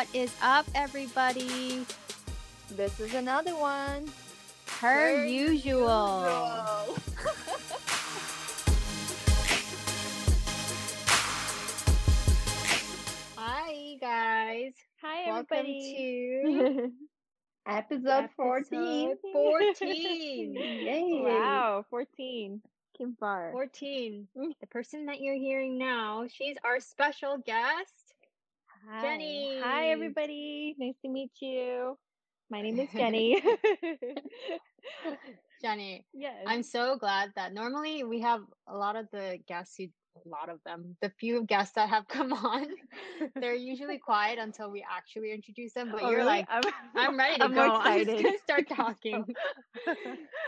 What is up, everybody? This is another one. Per, Per usual. Hi, guys. Hi, Welcome everybody. to episode 14. 14. Yay. Wow, 14. Kim far. 14. The person that you're hearing now, she's our special guest. Hi. Jenny. Hi, everybody. Nice to meet you. My name is Jenny. Jenny, yes. I'm so glad that normally we have a lot of the guests who a lot of them, the few guests that have come on, they're usually quiet until we actually introduce them. But Oh, you're really? like, I'm, I'm ready to I'm go. I'm excited. gonna start talking.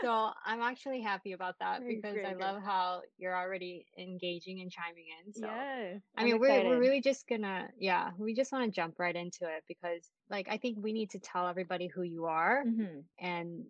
so I'm actually happy about that Great, because great, I love how you're already engaging and chiming in. So yes. I I'm mean, we're we're really just gonna yeah, we just want to jump right into it because like I think we need to tell everybody who you are Mhm. and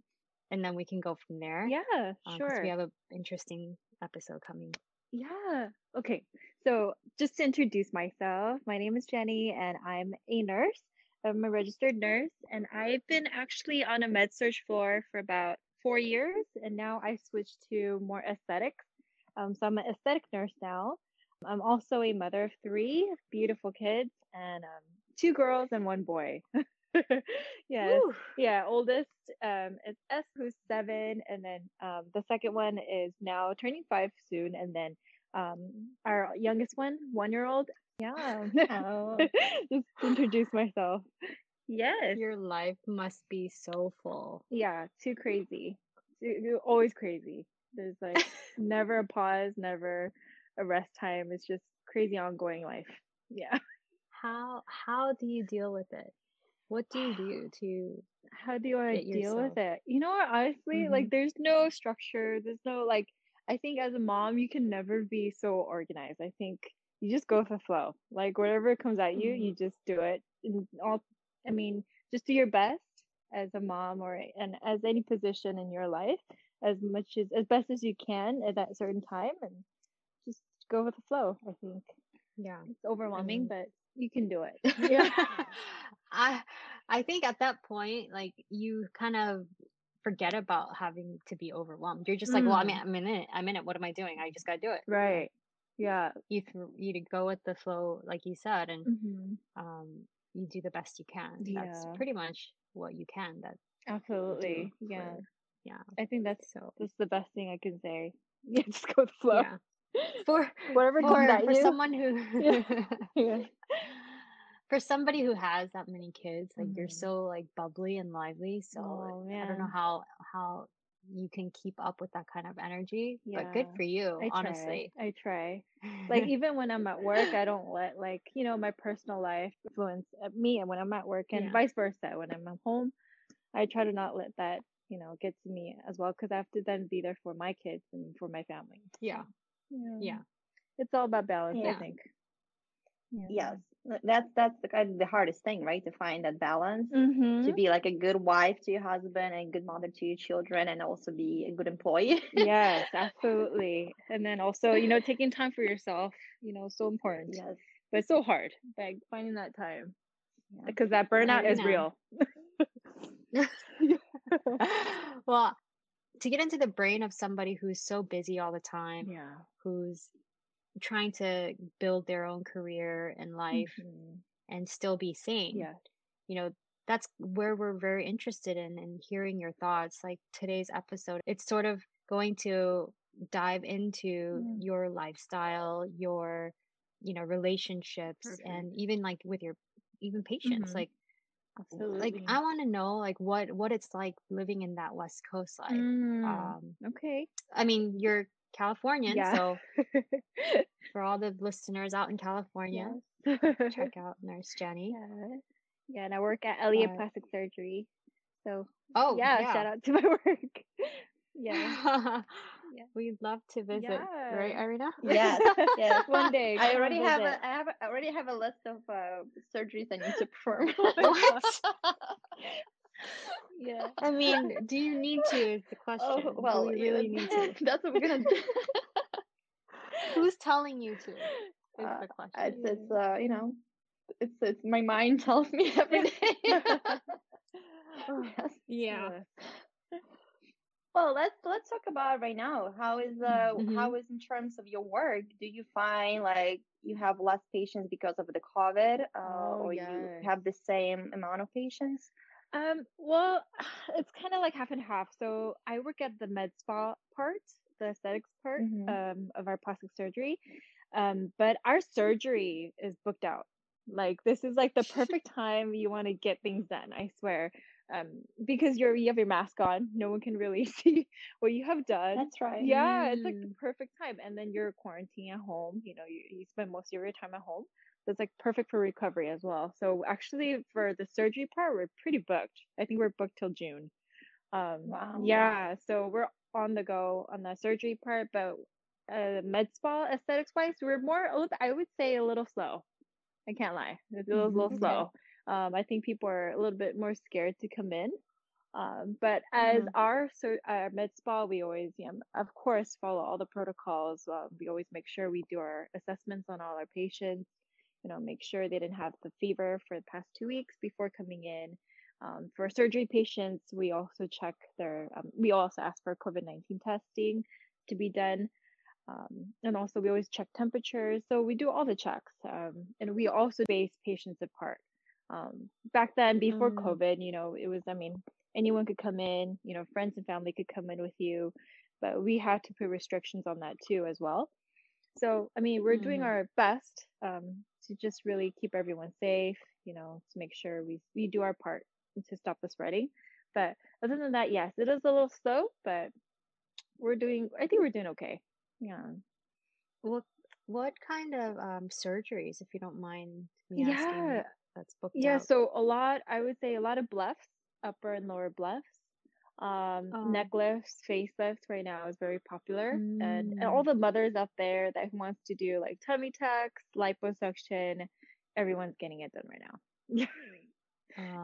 and then we can go from there. Yeah, Um, sure. We have an interesting episode coming. Yeah. Okay. So, just to introduce myself, my name is Jenny and I'm a nurse. I'm a registered nurse and I've been actually on a med surg floor for about four years and now I switched to more aesthetics. Um, so I'm an aesthetic nurse now. I'm also a mother of three beautiful kids and um, two girls and one boy. yes. Woo. Yeah, oldest um is S who's seven, and then um the second one is now turning five soon, and then um our youngest one, one year old. Yeah. Oh. Just introduce myself. Yes. Your life must be so full. Yeah, too crazy. You're always crazy. There's like never a pause, never a rest time. It's just crazy ongoing life. Yeah. How how do you deal with it? What do you do to how do I deal with it? You know what? Honestly, like mm-hmm. there's no structure. There's no like. I think as a mom, you can never be so organized. I think you just go with the flow. Like whatever comes at you, you mm-hmm. just do it. And all, I mean, just do your best as a mom or and as any position in your life, as much as as best as you can at that certain time, and just go with the flow. I think yeah. it's overwhelming, mean- but you can do it. Yeah. I I think at that point, like you kind of forget about having to be overwhelmed. You're just like, well, I mean, I'm in it. I'm in it. What am I doing? I just gotta do it. right. Yeah. You th- you to go with the flow, like you said, and hmm um, you do the best you can. That's pretty much what you can. That Absolutely. for- Yeah. yeah. I think that's So that's the best thing I can say. Yeah, just go with the flow. yeah. For Whatever for, for you. someone who Yeah. for somebody who has that many kids, like you're Mhm. so like bubbly and lively. So Oh, I don't know how how you can keep up with that kind of energy. But good for you, I try. honestly. I try. Like even when I'm at work, I don't let like you know my personal life influence uh, me, and when I'm at work, and Yeah. vice versa. When I'm at home, I try to not let that you know get to me as well, because I have to then be there for my kids and for my family. yeah, Yeah. yeah, It's all about balance, I think. Yeah. Yes. That's that's the kind of the hardest thing, right? To find that balance. Mm-hmm. To be like a good wife to your husband and a good mother to your children and also be a good employee. yes, absolutely. And then also, you know, taking time for yourself, you know, so important. yes. But it's so hard, like finding that time Yeah. because that burnout is know. real. well, to get into the brain of somebody who's so busy all the time, Yeah. who's trying to build their own career and life Mhm. and still be sane. Yeah. you know that's where we're very interested in and hearing your thoughts like today's episode it's sort of going to dive into Mm. your lifestyle your you know relationships Perfect. and even like with your even patients Mhm. like Absolutely. like i want to know like what what it's like living in that west coast life Mm, um okay. i mean you're californian Yeah. so for all the listeners out in california yes. check out nurse jenny yeah. Yeah, and I work at Elliott But- Plastic Surgery. So oh yeah, shout out to my work. yeah. Yeah. We'd love to visit, right, Yeah. Irina? Yes, yes. One day. I already have visit. a I have a- I already have a list of uh, surgeries I need to perform. What? Yeah. I mean, do you need to? Is the question. oh well, do we yeah, really need to? that's what we're gonna do. Who's telling you to? Is Uh, the question. it's it's uh you know it's it's my mind tells me every day. yes. Yeah. Well, let's let's talk about right now. How is uh Mhm. how is in terms of your work? Do you find like you have less patients because of the COVID, uh, Oh, or you have the same amount of patients? Um, well, it's kind of like half and half. So I work at the med spa part, the aesthetics part Mhm. um, of our plastic surgery. Um, but our surgery is booked out. Like this is like the perfect time you want to get things done, I swear. Um, because you're you have your mask on, no one can really see what you have done. That's right. Yeah, it's like the Mm. perfect time. And then you're quarantining at home, you know, you, you spend most of your time at home. So it's like perfect for recovery as well. So actually for the surgery part, we're pretty booked. I think we're booked till June. Um, Wow. yeah, so we're on the go on the surgery part, but uh, med spa aesthetics wise, we're more, I would say a little slow. I can't lie. It's a little, Mhm, little okay. slow. Um, I think people are a little bit more scared to come in. Um, but as Mhm. our our med spa, we always, you know, of course, follow all the protocols. Uh, we always make sure we do our assessments on all our patients. You know, make sure they didn't have the fever for the past two weeks before coming in. Um, for surgery patients, we also check their. Um, we also ask for COVID nineteen testing to be done. Um, and also, we always check temperatures. So we do all the checks. Um, and we also base patients apart. Um, back then, before Mm. COVID, you know, it was, I mean, anyone could come in, you know, friends and family could come in with you, but we had to put restrictions on that too, as well. So, I mean, we're doing Mhm. our best um, to just really keep everyone safe, you know, to make sure we, we do our part to stop the spreading. But other than that, yes, it is a little slow, but we're doing, I think we're doing okay. Yeah. What what kind of um surgeries, if you don't mind me asking, Yeah. That's booked Yeah. out? So a lot, I would say a lot of blephs, upper and lower blephs. Um, neck Oh. lifts, facelifts right now is very popular. And, and all Mm. the mothers out there that wants to do like tummy tucks, liposuction, everyone's getting it done right now. Yeah.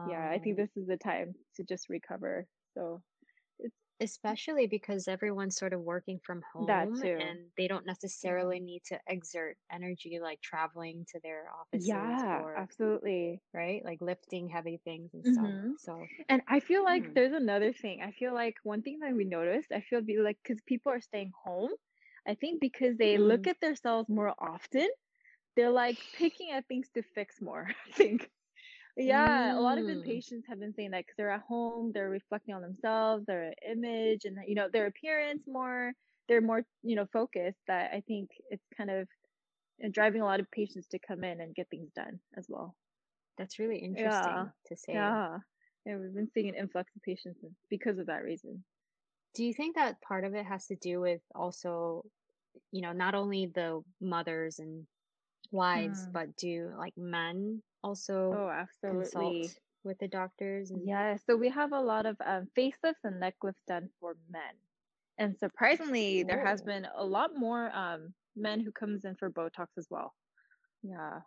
Yeah. I think Oh. this is the time to just recover. So Especially because everyone's sort of working from that home too. and they don't necessarily need to exert energy like traveling to their offices Yeah, or, absolutely. right? Like lifting heavy things and stuff. hmm So, And I feel like hmm. there's another thing. I feel like one thing that we noticed, I feel be like because people are staying home, I think because they look Mm. at themselves more often, they're like picking at things to fix more. I think. Yeah, a lot of Mm. patients have been saying that because they're at home, they're reflecting on themselves, their image, and you know their appearance more. They're more you know focused. That I think it's kind of uh, driving a lot of patients to come in and get things done as well. That's really Yeah, interesting to say. yeah, yeah. We've been seeing an influx of patients because of that reason. Do you think that part of it has to do with also, you know, not only the mothers and wives, Mm. but do like men also Oh, absolutely. consult with the doctors and Yeah, so we have a lot of um, facelifts and neck lifts done for men. And surprisingly, there has been a lot more um, men who comes in for Botox as well. Yeah.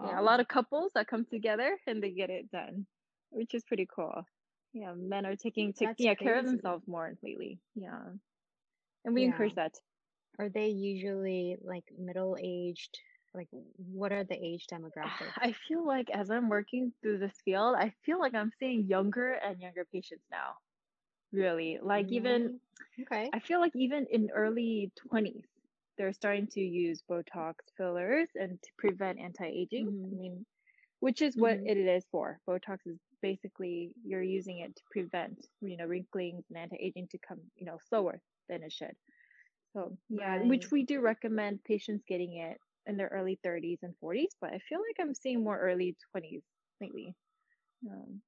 Yeah, a lot oh, of couples that come together and they get it done, which is pretty cool. Yeah, men are taking that's yeah care of themselves more lately. Yeah. And we encourage that. Are they usually like middle aged? Like, what are the age demographics? I feel like as I'm working through this field, I feel like I'm seeing younger and younger patients now. Really. Like even Mm, okay. I feel like even in early 20s, they're starting to use Botox fillers and to prevent anti-aging. I Mm-hmm. mean, which is what Mm-hmm. it is for. Botox is basically you're using it to prevent, you know, wrinklings and anti-aging to come, you know, slower than it should. So yeah, which we do recommend patients getting it in their early 30s and 40s, but I feel like I'm seeing more early 20s lately. Um,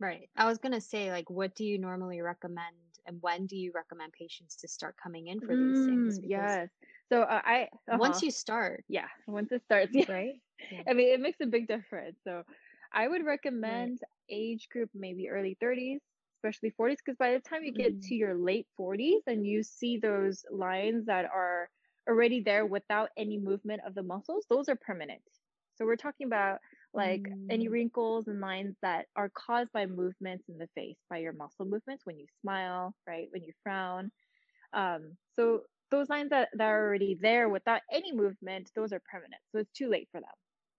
Right. I was gonna say, like, what do you normally recommend, and when do you recommend patients to start coming in for these things? mm, Because yes. So uh, I, once uh-huh. you start, Yeah, once it starts, yeah. right? Yeah. I mean, it makes a big difference. So I would Right. recommend age group maybe early 30s, especially 40s, because by the time you get Mm. to your late 40s and you see those lines that are already there without any movement of the muscles, those are permanent. So we're talking about like any Mm. wrinkles and lines that are caused by movements in the face, by your muscle movements when you smile, right? When you frown. Um, so those lines that, that are already there without any movement, those are permanent. So it's too late for them.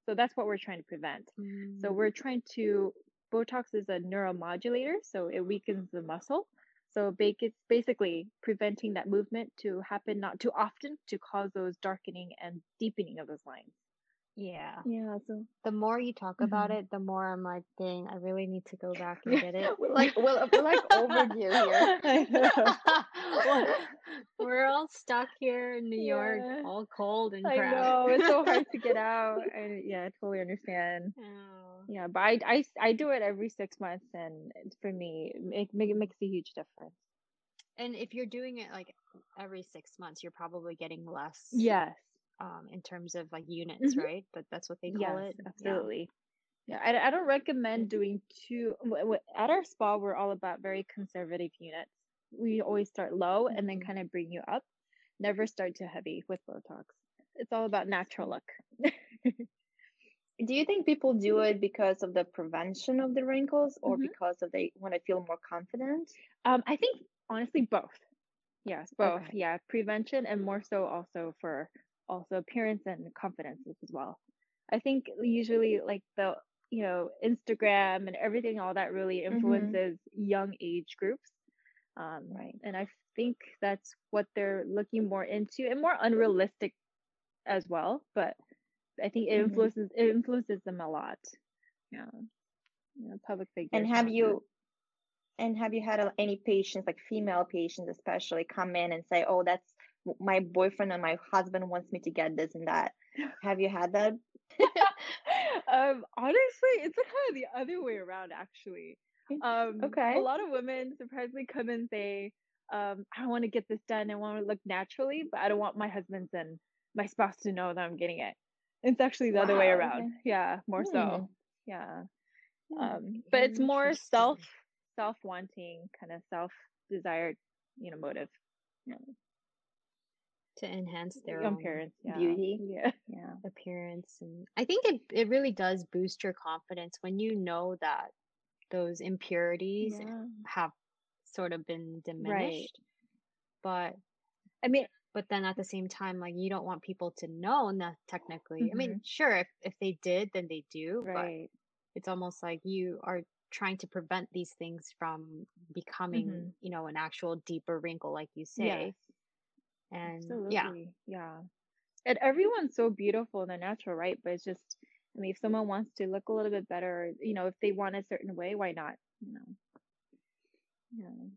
So that's what we're trying to prevent. Mm. So we're trying to Botox is a neuromodulator, so it weakens the muscle. So ba- it's basically preventing that movement to happen not too often to cause those darkening and deepening of those lines. yeah. Yeah, so The more you talk about Mhm. it, the more I'm like, dang, I really need to go back and get it. we're like we're, we're like overdue here. I know. Well, We're all stuck here in New York, Yeah. all cold and I know it's so hard to get out. I, yeah, I totally understand. Oh. Yeah, but I, I, I do it every six months, and for me, it, make, it makes a huge difference. And if you're doing it like every six months, you're probably getting less. Yes, Um, in terms of like units, Mhm. right? But that's what they call yes, it. Yeah. absolutely. Yeah, I, I don't recommend doing w- At our spa, we're all about very conservative units. We always start low and then Mhm. kind of bring you up. Never start too heavy with Botox. It's all about natural look. Do you think people do it because of the prevention of the wrinkles or Mhm. because of they want to feel more confident? Um, I think honestly both. Yes, both. Okay. Yeah, prevention and more so also for also appearance and confidence as well. I think usually like the you know Instagram and everything, all that really influences young age groups. Um, Right. And I think that's what they're looking more into and more unrealistic as well. But I think it Mhm. influences it influences them a lot. Yeah. You know, public figures. And have you and have you had any patients, like female patients especially, come in and say, "Oh, that's my boyfriend and my husband wants me to get this and that." Have you had that? um honestly it's kind of the other way around actually um Okay. a lot of women surprisingly come and say um i want to get this done i want to look naturally but i don't want my husband's and my spouse to know that i'm getting it it's actually the other way around okay. yeah more Hmm. so yeah Hmm, um but it's more self self wanting kind of self desired you know motive yeah. To enhance their young own parents yeah beauty. yeah Yeah. appearance and I think it, it really does boost your confidence when you know that those impurities yeah have sort of been diminished. But i mean but then at the same time like you don't want people to know that technically i mean Mhm. sure if, if they did then they do but right it's almost like you are trying to prevent these things from becoming Mhm. you know an actual deeper wrinkle like you say yes and Absolutely. yeah Yeah. And everyone's so beautiful in their natural, right? But it's just, I mean, if someone wants to look a little bit better, you know, if they want a certain way, why not? You know. Yeah.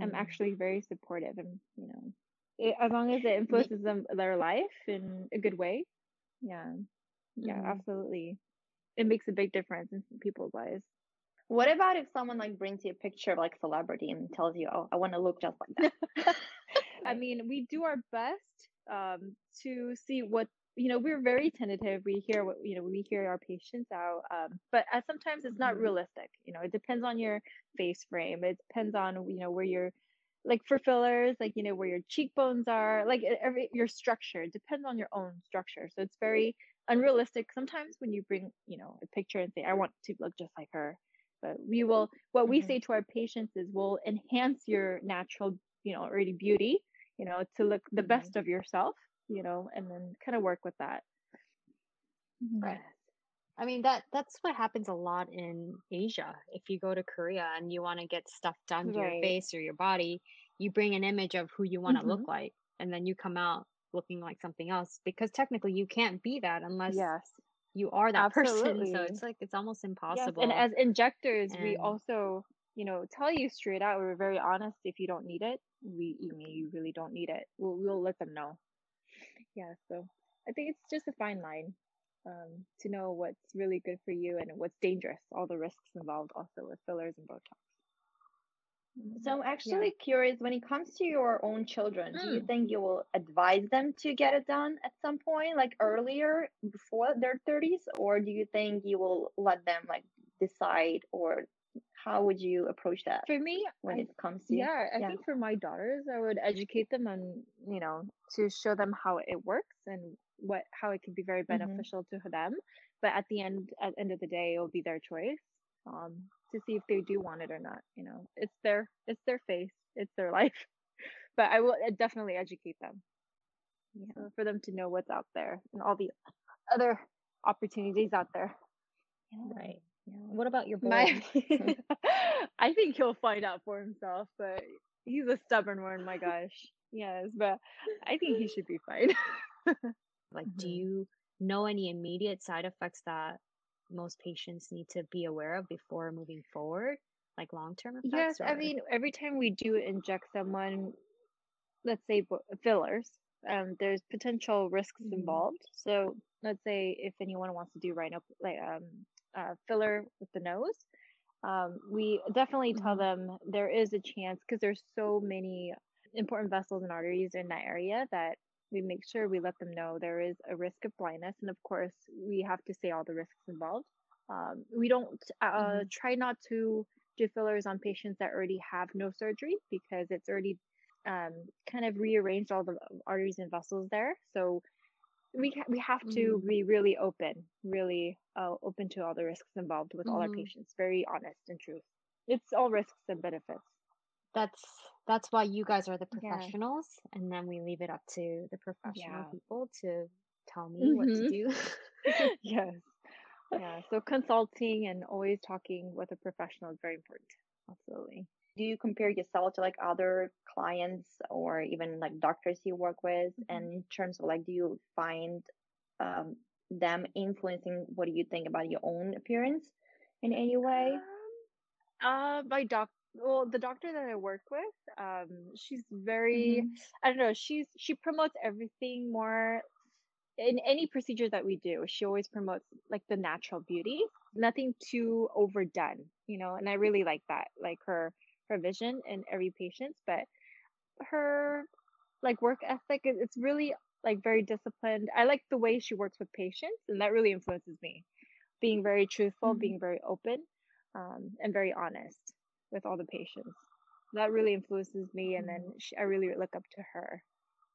I'm Mm. actually very supportive and, you know, it, as long as it influences them their life in a good way. Yeah. Yeah, Mhm. absolutely. It makes a big difference in people's lives. What about if someone like brings you a picture of like celebrity and tells you, "Oh, I want to look just like that." I mean, we do our best um, to see what you know. We're very tentative. We hear what you know. We hear our patients out, um, but uh, sometimes it's not Mhm. realistic. You know, it depends on your face frame. It depends on you know where your like for fillers, like you know where your cheekbones are, like every your structure. Depends on your own structure. So it's very unrealistic. Sometimes when you bring you know a picture and say, "I want to look just like her," but we will. What we Mhm. say to our patients is, "We'll enhance your natural, you know, already beauty." you know, to look the Mhm. best of yourself, you know, and then kind of work with that. Right. I mean that that's what happens a lot in Asia. If you go to Korea and you want to get stuff done to your Right. face or your body, you bring an image of who you want to look mm-hmm. like and then you come out looking like something else because technically you can't be that unless Yes. you are that person. So Absolutely. it's like it's almost Yes. impossible. And as injectors, we And- also, you know, tell you straight out. We're very honest. If you don't need it, we, you mean you really don't need it. We'll, we'll let them know. Yeah. So I think it's just a fine line, um, to know what's really good for you and what's dangerous. All the risks involved also with fillers and Botox. Mhm. So I'm actually curious when it comes to your own children, do you Mm. think you will advise them to get it done at some point, like earlier before their 30s, or do you think you will let them like decide, or how would you approach that For me, when I it comes to Yeah, I yeah. think for my daughters, I would educate them on, you know, to show them how it works and what how it could be very Mhm. beneficial to them. But at the end, at the end of the day, it will be their choice um, to see if they do want it or not. You know, it's their it's their face, it's their life. But I will definitely educate them Yeah. so for them to know what's out there and all the other opportunities out there. Right. Yeah. What about your boy? My, I think he'll find out for himself, but he's a stubborn one. My gosh, yes, but I think he should be fine. Like, do Mhm. you know any immediate side effects that most patients need to be aware of before moving forward, like long-term effects? Yes, effects? I mean, every time we do inject someone, let's say fillers, um, there's potential risks Mhm. involved. So let's say if anyone wants to do rhino like um uh, filler with the nose, um, we definitely tell Mhm. them there is a chance because there's so many important vessels and arteries in that area that we make sure we let them know there is a risk of blindness, and of course we have to say all the risks involved. Um, we don't uh, Mhm. try not to do fillers on patients that already have no surgery because it's already um, kind of rearranged all the arteries and vessels there. So we ha- we have to Mhm. be really open, really uh, open to all the risks involved with all our Mhm. patients. Very honest and truth. It's all risks and benefits. That's that's why you guys are the Yeah. professionals, and then we leave it up to the professional Yeah. people to tell me what to Mhm. do. yes. Yeah. So consulting and always talking with a professional is very important. Absolutely. Do you compare yourself to like other clients or even like doctors you work with? Mhm. And in terms of like, do you find um, them influencing what do you think about your own appearance in any way? Um, uh, my doc, well, the doctor that I work with, um, she's very, Mhm. I don't know, she's she promotes everything more in any procedure that we do. She always promotes like the natural beauty, nothing too overdone, you know. And I really like that, like her her vision in every patient, but her like work ethic, it- it's really like very disciplined. I like the way she works with patients, and that really influences me. Being very truthful, Mhm. being very open, um, and very honest with all the patients. That really influences me, and then she, I really look up to her.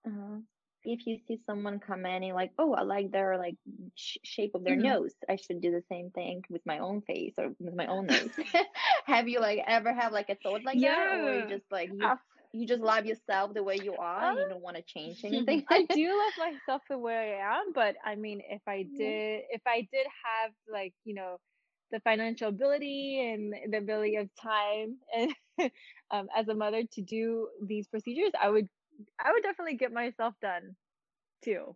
Uh-huh. If you see someone come in and like, oh, I like their like sh- shape of their Mhm. nose, I should do the same thing with my own face or with my own nose. have you like ever have like a thought like that, or you just like you Uh, you just love yourself the way you are and you Uh, don't want to change anything? I do love myself the way I am, but I mean, if I Yeah. did, if I did have like, you know, the financial ability and the ability of time and um, as a mother to do these procedures, I would, I would definitely get myself done too.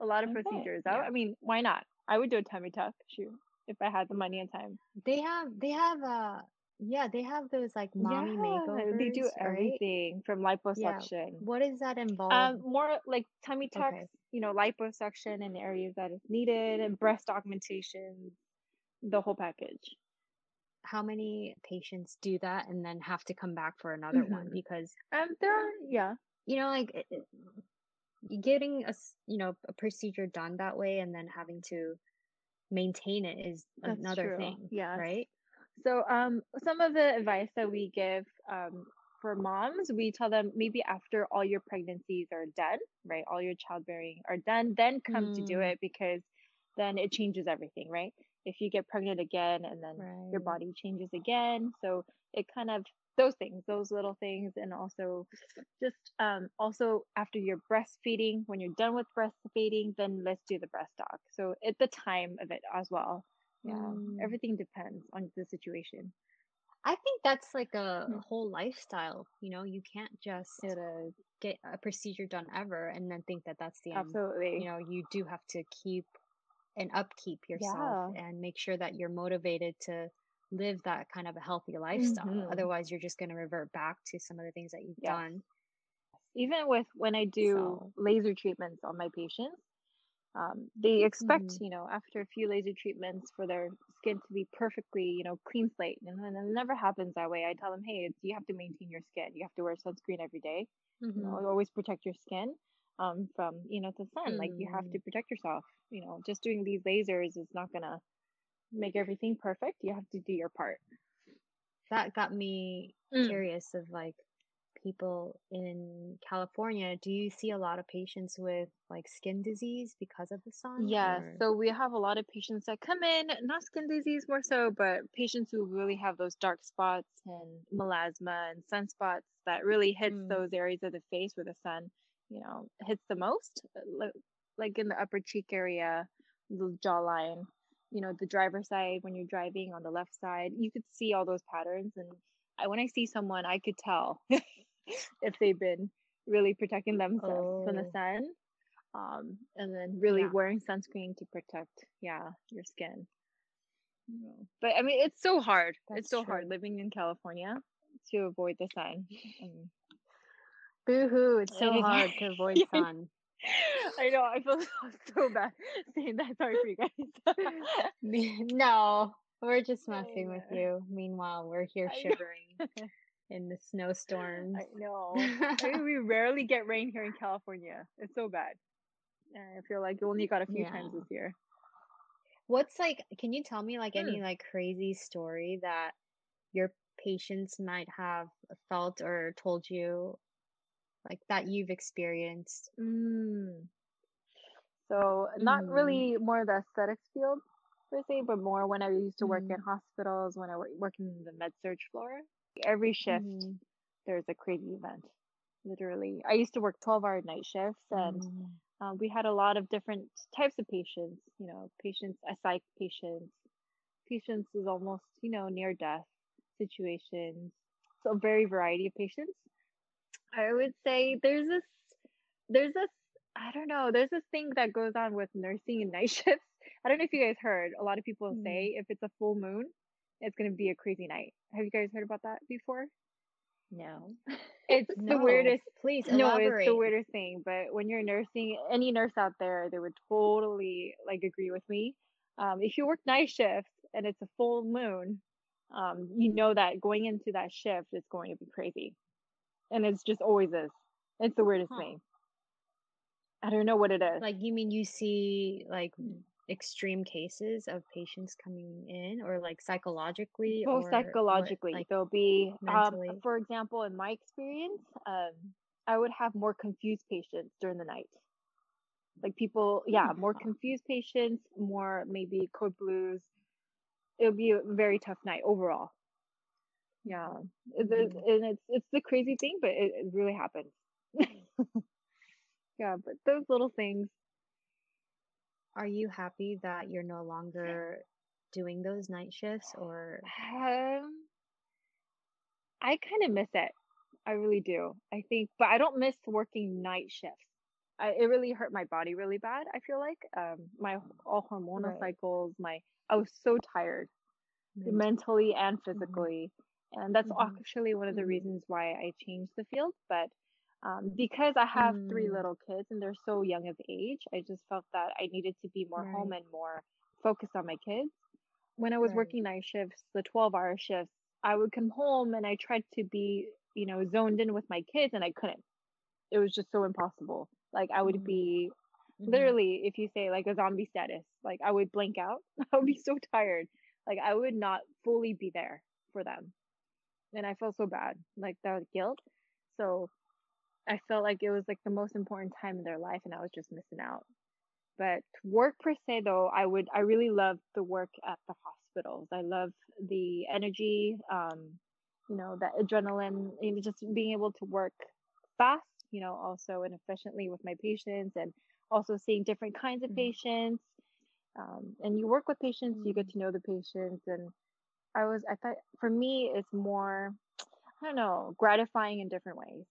A lot of Okay. procedures. I, Yeah. I mean, why not? I would do a tummy tuck, shoot, if I had the money and time. They have they have uh yeah, they have those like mommy yeah, makeovers, they do right? everything from liposuction. What does that involve? Um, more like tummy tucks, Okay. you know, liposuction in areas that is needed, and breast augmentation, the whole package. How many patients do that and then have to come back for another one? Mhm. Because Um, there are, yeah, you know, like it, it- getting a you know a procedure done that way and then having to maintain it is that's another true. thing, yeah right? So, um, some of the advice that we give, um, for moms, we tell them maybe after all your pregnancies are done, right? All your childbearing are done, then come to do Mm. it because then it changes everything, right? If you get pregnant again and then your body changes again, so it kind of those things, those little things, and also just um also after you're breastfeeding, when you're done with breastfeeding, then let's do the breast aug. So at the time of it as well. Yeah, Mm. everything depends on the situation. I think that's like a Mm. whole lifestyle. You know, you can't just get a procedure done ever and then think that that's the end. absolutely. You know, you do have to keep and upkeep yourself Yeah. and make sure that you're motivated to live that kind of a healthy lifestyle. Mhm. Otherwise, you're just going to revert back to some of the things that you've Yes. done. Even with when I do So- laser treatments on my patients, um, they expect, Mhm. you know, after a few laser treatments for their skin to be perfectly, you know, clean slate. And then it never happens that way. I tell them, hey, it's, you have to maintain your skin. You have to wear sunscreen every day. You know, always protect your skin um, from, you know, the sun. Like you have Mm. to protect yourself. You know, just doing these lasers is not gonna make everything perfect. You have to do your part. That got me Mm. curious of like people in California. Do you see a lot of patients with like skin disease because of the sun? Yeah, or- so we have a lot of patients that come in, not skin disease more so, but patients who really have those dark spots and melasma and sunspots that really hits Mm. those areas of the face where the sun, you know, hits the most, uh, like in the upper cheek area, the jawline, you know, the driver's side when you're driving on the left side, you could see all those patterns. And I, when I see someone, I could tell if they've been really protecting themselves from the Oh, sun. Um, and then really yeah, wearing sunscreen to protect, yeah, your skin. Yeah. But I mean, it's so hard. It's that's so hard living in California to avoid the sun. Um, Boo hoo, it's so hard to avoid sun. I know. I feel so bad saying that. Sorry for you guys. No, we're just messing with you. Meanwhile, we're here shivering in the snowstorms. I know. I mean, we rarely get rain here in California. It's so bad. I feel like you only got a few times this year. What's like, can you tell me like Hmm. any like crazy story that your patients might have felt or told you, like that you've experienced? Mm. So not Mm, really more of the aesthetics field per se, but more when I used to work in mm, hospitals, when I work, work in the med surg floor. Every shift, mm, there's a crazy event. Literally, I used to work 12 hour night shifts and mm, uh, we had a lot of different types of patients, you know, patients, a psych patients, patients is almost, you know, near death situations. So very variety of patients. I would say there's this, there's this, I don't know, there's this thing that goes on with nursing and night shifts. I don't know if you guys heard, a lot of people mm. say if it's a full moon, it's going to be a crazy night. Have you guys heard about that before? No. It's the weirdest please no, it's the elaborate. weirdest thing. But when you're nursing, any nurse out there, they would totally like agree with me. Um, if you work night shift and it's a full moon, um, you know that going into that shift is going to be crazy, and it's just always is. It's the weirdest Huh. thing. I don't know what it is. Like you mean you see like extreme cases of patients coming in or like psychologically Both or psychologically, like there'll be, um, for example, in my experience, um, I would have more confused patients during the night. Like people, yeah, more confused patients, more maybe code blues. It'll be a very tough night overall. Yeah, It- Mhm. and it's it's the crazy thing, but it, it really happens. yeah, but those little things. Are you happy that you're no longer doing those night shifts or Um, I kind of miss it. I really do. I think, but I don't miss working night shifts. I, it really hurt my body really bad. I feel like um my all hormonal Right. cycles, my I was so tired mental? mentally and Mhm. physically, and that's Mhm. actually one of the Mhm. reasons why I changed the field. But um, because I have three Mm, little kids and they're so young of age, I just felt that I needed to be more home and more focused on my kids when I was right. working night shifts, the 12 hour shifts, I would come home and I tried to be, you know, zoned in with my kids and I couldn't. It was just so impossible. Like I would Mm, be mhm. literally, if you say like a zombie status, like I would blank out. I would be so tired. Like I would not fully be there for them. And I felt so bad, like that guilt. So I felt like it was like the most important time in their life and I was just missing out. But work per se though, I would I really love the work at the hospitals. I love the energy, um, you know, the adrenaline, and just being able to work fast, you know, also and efficiently with my patients and also seeing different kinds of Mhm. patients. Um, and you work with patients, you get to know the patients and I was I thought for me it's more I don't know, gratifying in different ways.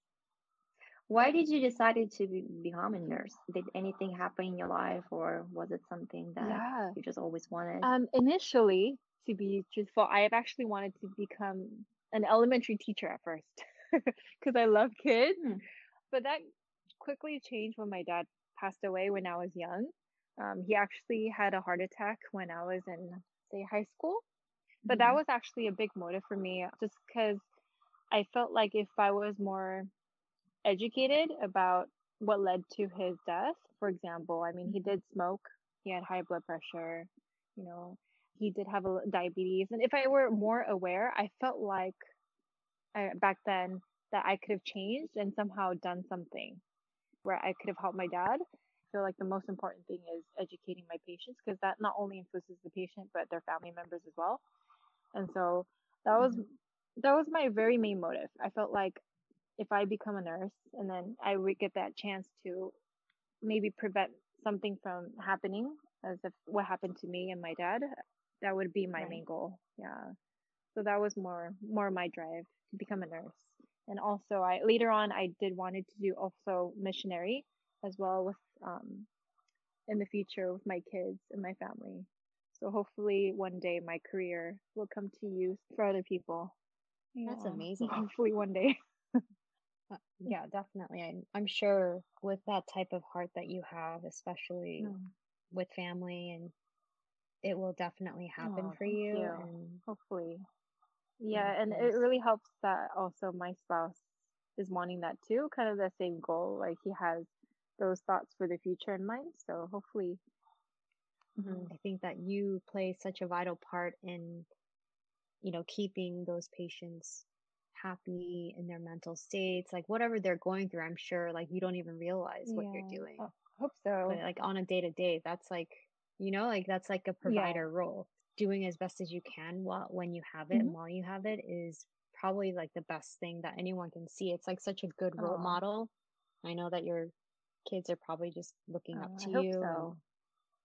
Why did you decide to be, become a nurse? Did anything happen in your life, or was it something that Yeah. you just always wanted? Um, initially, to be truthful, I have actually wanted to become an elementary teacher at first because I love kids. Hmm. But that quickly changed when my dad passed away when I was young. Um, he actually had a heart attack when I was in, say, high school. But that Mhm. was actually a big motive for me just because I felt like if I was more educated about what led to his death, for example, I mean, he did smoke, he had high blood pressure, you know, he did have a diabetes. And if I were more aware, I felt like I, back then that I could have changed and somehow done something where I could have helped my dad. I feel like the most important thing is educating my patients because that not only influences the patient but their family members as well. And so that was Mhm. that was my very main motive. I felt like if I become a nurse and then I would get that chance to maybe prevent something from happening as if what happened to me and my dad. That would be my Right. main goal. Yeah. So that was more more my drive to become a nurse. And also I later on I did wanted to do also missionary as well with um in the future with my kids and my family. So hopefully one day my career will come to use for other people. That's amazing. Hopefully one day. Uh, Yeah, definitely. I'm, I'm sure with that type of heart that you have, especially with family, and it will definitely happen Oh, for you. you. And Hopefully. yeah, Yeah, and it really helps that also my spouse is wanting that too, kind of the same goal. Like he has those thoughts for the future in mind. So hopefully. Mhm. I think that you play such a vital part in, you know, keeping those patients happy in their mental states, like whatever they're going through. I'm sure, like you don't even realize what you're doing, I hope but so. like on a day to day, that's like, you know, like that's like a Yeah. provider role. Doing as best as you can while when you have it and hmm while you have it is probably like the best thing that anyone can see. It's like such a good role Oh, model. I know that your kids are probably just looking up to I hope you so.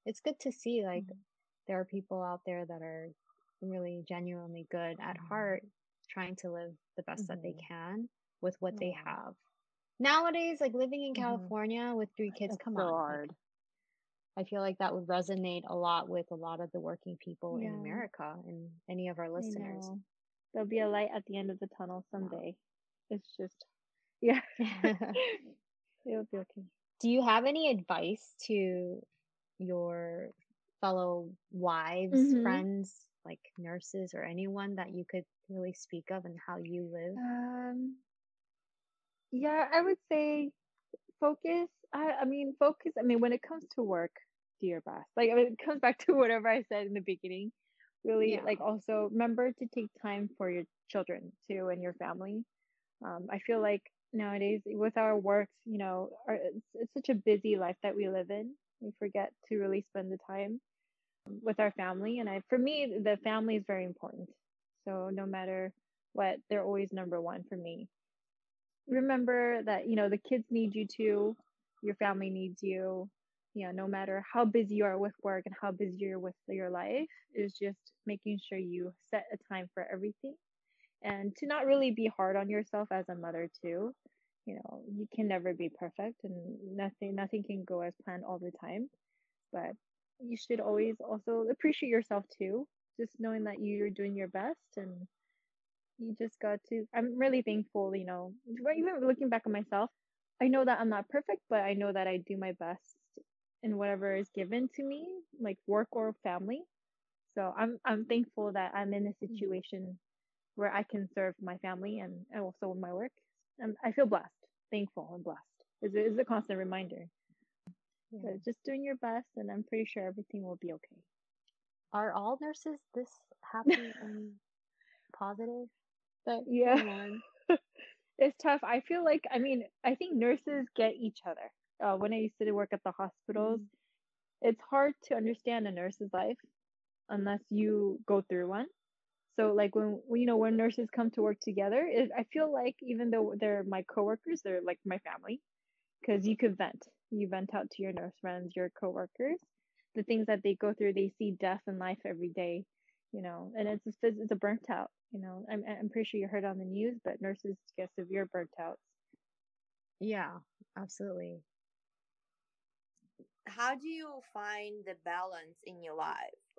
It's good to see like Mhm. there are people out there that are really genuinely good at heart trying to live the best that they Mhm. can with what they have nowadays like living in hmm california with three kids It's come so on hard. i feel like that would resonate a lot with a lot of the working people in america and any of our listeners. There'll be a light at the end of the tunnel no. someday. It's just, yeah. It'll be okay. do you have any advice to your fellow wives hmm friends like nurses or anyone that you could really speak of and how you live Um, yeah, I would say focus. I, I mean, focus. I mean, when it comes to work, do your best. Like, I mean, it comes back to whatever I said in the beginning. Really, yeah like, also remember to take time for your children too and your family. Um, I feel like nowadays with our works, you know, our, it's, it's such a busy life that we live in. We forget to really spend the time with our family. And I, for me, the family is very important. So no matter what, they're always number one for me. Remember that, you know, the kids need you too. Your family needs you. You know, no matter how busy you are with work and how busy you're with your life, is just making sure you set a time for everything and to not really be hard on yourself as a mother too. You know, you can never be perfect and nothing nothing can go as planned all the time. But you should always also appreciate yourself too. Just knowing that you're doing your best and you just got to I'm really thankful, you know, even looking back at myself, I know that I'm not perfect, but I know that I do my best in whatever is given to me, like work or family. So I'm I'm thankful that I'm in a Mhm. situation where I can serve my family and, and also my work. And I feel blessed, thankful and blessed. Is a, it's a constant reminder. yeah So just doing your best, and I'm pretty sure everything will be okay. are all nurses this happy and positive but Yeah, it's tough. I feel like, I mean, I think nurses get each other. Uh, when I used to work at the hospitals, Mhm. it's hard to understand a nurse's life unless you go through one. So like when you know when nurses come to work together, it, I feel like even though they're my coworkers, they're like my family because you could vent. You vent out to your nurse friends, your coworkers, the things that they go through. They see death in life every day, you know, and it's just, it's a burnt out. You know, I'm I'm pretty sure you heard on the news, but nurses get severe burnt outs. yeah absolutely How do you find the balance in your life?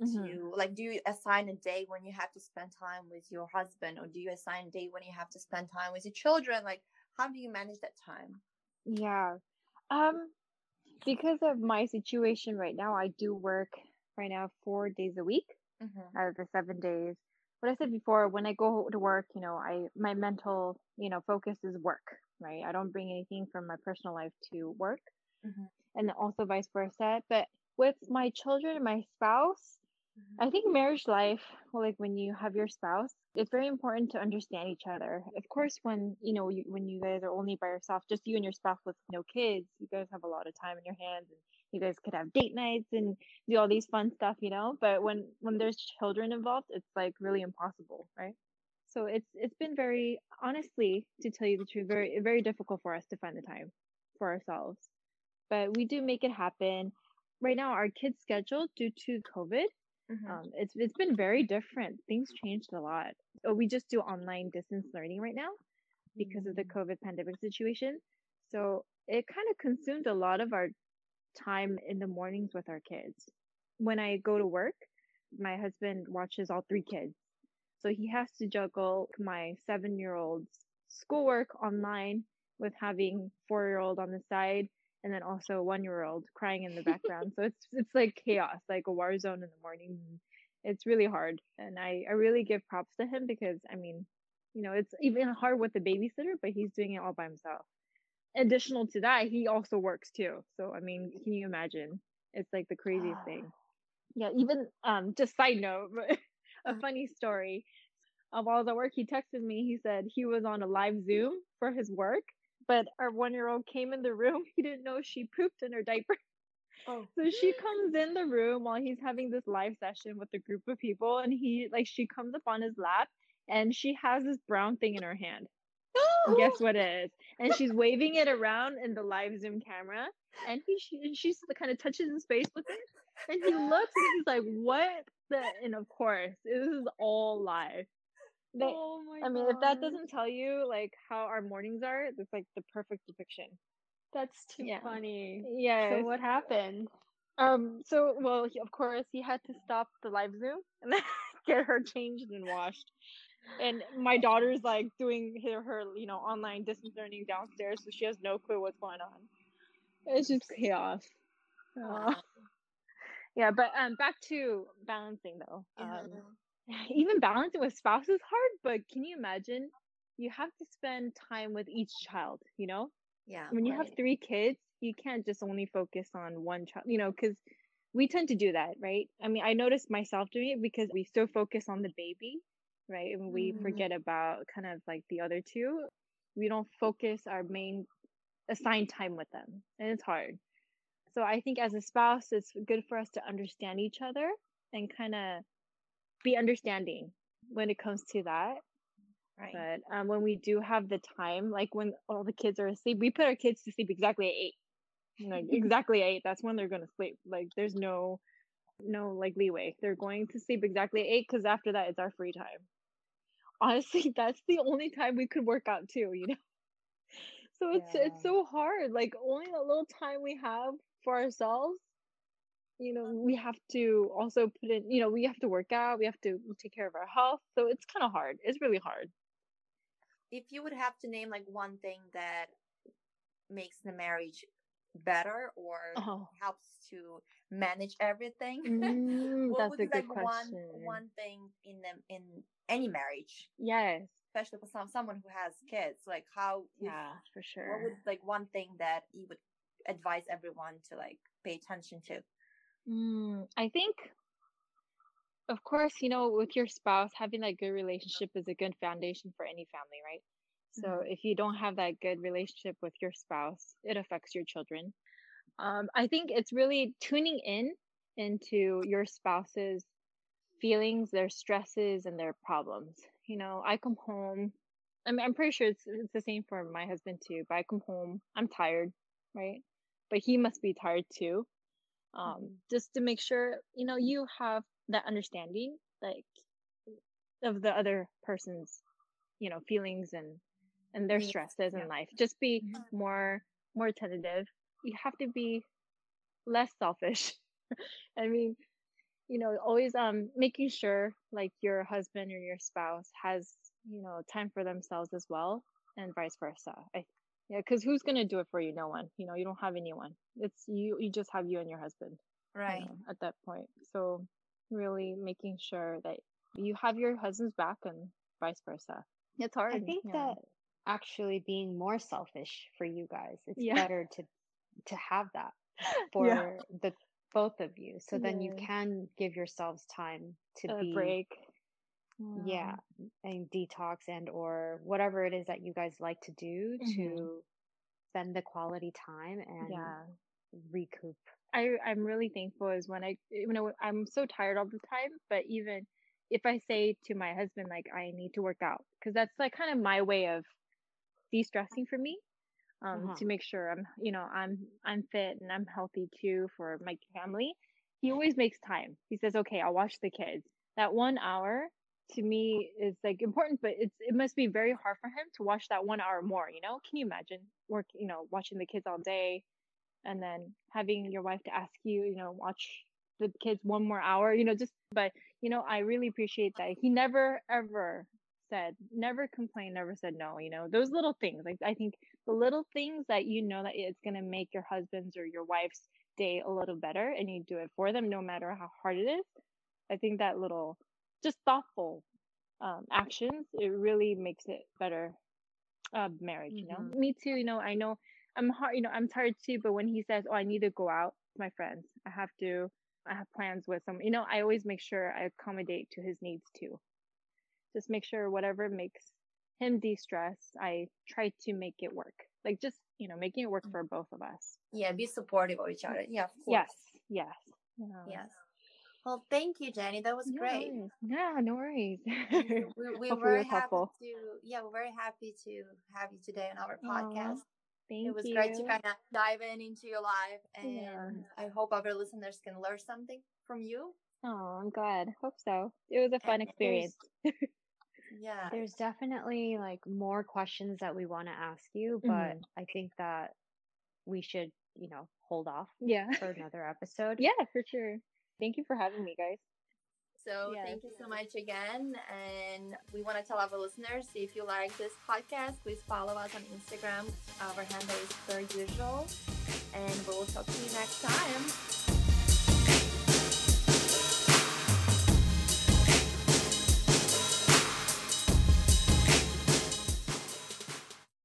Mhm. To like, do you assign a day when you have to spend time with your husband, or do you assign a day when you have to spend time with your children? Like, how do you manage that time? Yeah. Um, because of my situation right now, I do work right now four days a week Mm-hmm. out of the seven days. What I said before, when I go to work, you know, I my mental, you know, focus is work, right? I don't bring anything from my personal life to work, Mhm. and also vice versa. But with my children and my spouse, I think marriage life, like when you have your spouse, it's very important to understand each other. Of course, when you know you, when you guys are only by yourself, just you and your spouse with no kids, you guys have a lot of time in your hands, and you guys could have date nights and do all these fun stuff, you know. But when when there's children involved, it's like really impossible, right? So it's it's been very honestly, to tell you the truth, very very difficult for us to find the time for ourselves. But we do make it happen right now our kids' schedule due to COVID, Mhm. um, it's it's been very different. Things changed a lot. Oh, we just do online distance learning right now because of the Mm. COVID pandemic situation. So it kind of consumed a lot of our time in the mornings with our kids. When I go to work, my husband watches all three kids. So he has to juggle my seven year old's schoolwork online with having four year old on the side and then also a one year old crying in the background. so it's it's like chaos, like a war zone in the morning. It's really hard. And I, I really give props to him because I mean, you know, it's even hard with the babysitter, but he's doing it all by himself. Additional to that, he also works too. So I mean, can you imagine? It's like the craziest thing. Yeah, even um just side note, a Mhm. funny story. Of all the work, he texted me. He said he was on a live Zoom for his work, but our one year old came in the room. He didn't know she pooped in her diaper. Oh. So she comes in the room while he's having this live session with a group of people, and he like she comes up on his lap, and she has this brown thing in her hand. And guess what it is? And she's waving it around in the live Zoom camera, and he she, and she kind of touches his face with it, and he looks and he's like, "What?" The and of course, this is all live. They, oh my I mean, if that doesn't tell you like how our mornings are, it's like the perfect depiction. That's too Yeah. funny. Yeah. So what happened? Um. So, well, he, of course, he had to stop the live Zoom and then get her changed and washed. And my daughter's like doing her, her, you know, online distance learning downstairs, so she has no clue what's going on. It's just chaos. Uh, yeah, but um, back to balancing though. Um, Mhm. even balancing with spouse is hard, but can you imagine? You have to spend time with each child, you know? Yeah. when you have three kids, you can't just only focus on one child, you know, because we tend to do that, right? I mean, I noticed myself doing it because we so focus on the baby, right? And we Mhm. forget about kind of like the other two. We don't focus our main assigned time with them, and it's hard. So I think as a spouse, it's good for us to understand each other and kind of be understanding when it comes to that. Right. But um, when we do have the time, like when all the kids are asleep, we put our kids to sleep exactly at eight. Like exactly eight. That's when they're gonna sleep. Like there's no, no like leeway. They're going to sleep exactly at eight because after that it's our free time. Honestly, that's the only time we could work out too. You know. So it's Yeah. it's so hard. Like only the little time we have for ourselves. You know, we have to also put in. You know, we have to work out. We have to take care of our health. So it's kind of hard. It's really hard. If you would have to name like one thing that makes the marriage better or Oh. helps to manage everything, Mm, what that's would a be good like question. one one thing in them in any marriage, Yes. especially for some someone who has kids? Like how Yeah, for sure. what would like one thing that you would advise everyone to like pay attention to? Mm, I think, of course, you know, with your spouse, having that good relationship is a good foundation for any family, right? So Mhm. if you don't have that good relationship with your spouse, it affects your children. Um, I think it's really tuning in into your spouse's feelings, their stresses, and their problems. You know, I come home. I mean, I'm pretty sure it's it's the same for my husband too. But I come home, I'm tired, right? But he must be tired too. Um, just to make sure you know you have that understanding, like of the other person's, you know, feelings and and their stresses yeah. in life. Just be Mhm. more more tentative. You have to be less selfish. I mean, you know, always um making sure like your husband or your spouse has, you know, time for themselves as well and vice versa. I yeah, because who's gonna do it for you? No one. You know, you don't have anyone. It's you you just have you and your husband, you Right. know, at that point. So really making sure that you have your husband's back and vice versa. It's hard. I think yeah. that actually being more selfish for you guys, it's Yeah. better to to have that for Yeah. the both of you. So then you can give yourselves time to a be break. Yeah, and detox and or whatever it is that you guys like to do Mhm. to spend the quality time and Yeah. recoup. I I'm really thankful is when I you know I'm so tired all the time, but even if I say to my husband like I need to work out because that's like kind of my way of de-stressing for me. um, Uh-huh. to make sure I'm, you know, I'm I'm fit and I'm healthy too for my family. He always makes time. He says, "Okay, I'll watch the kids." That one hour to me is like important, but it's it must be very hard for him to watch that one hour more. You know, can you imagine work, you know, watching the kids all day, and then having your wife to ask you, you know, watch the kids one more hour. You know, just but you know, I really appreciate that he never ever said, never complained, never said no. You know, those little things. Like I think the little things that you know that it's gonna make your husband's or your wife's day a little better, and you do it for them, no matter how hard it is. I think that little, just thoughtful um, actions, it really makes it better uh, marriage. You know, Mhm. me too. You know, I know I'm hard. You know, I'm tired too. But when he says, "Oh, I need to go out with my friends," I have to. I have plans with some. You know, I always make sure I accommodate to his needs too. Just make sure whatever makes him de-stress, I try to make it work. Like just you know, making it work for both of us. Yeah, be supportive of each other. Yeah, of course. Yes, yes, yeah. Yes. Well, thank you, Jenny. That was No great. worries. Yeah, no worries. we, we were very happy helpful. to yeah, we're very happy to have you today on our podcast Thank it was you. great to kind of dive in into your life and Yeah. i hope our listeners can learn something from you Oh, I'm glad. Hope so. It was a fun And experience. yeah There's definitely like more questions that we want to ask you, but Mhm. I think that we should, you know, hold off Yeah. for another episode. Yeah, for sure. Thank you for having me, guys. so Yes. thank you so much again and we want to tell our listeners if you like this podcast please follow us on instagram our handle is per usual and we'll talk to you next time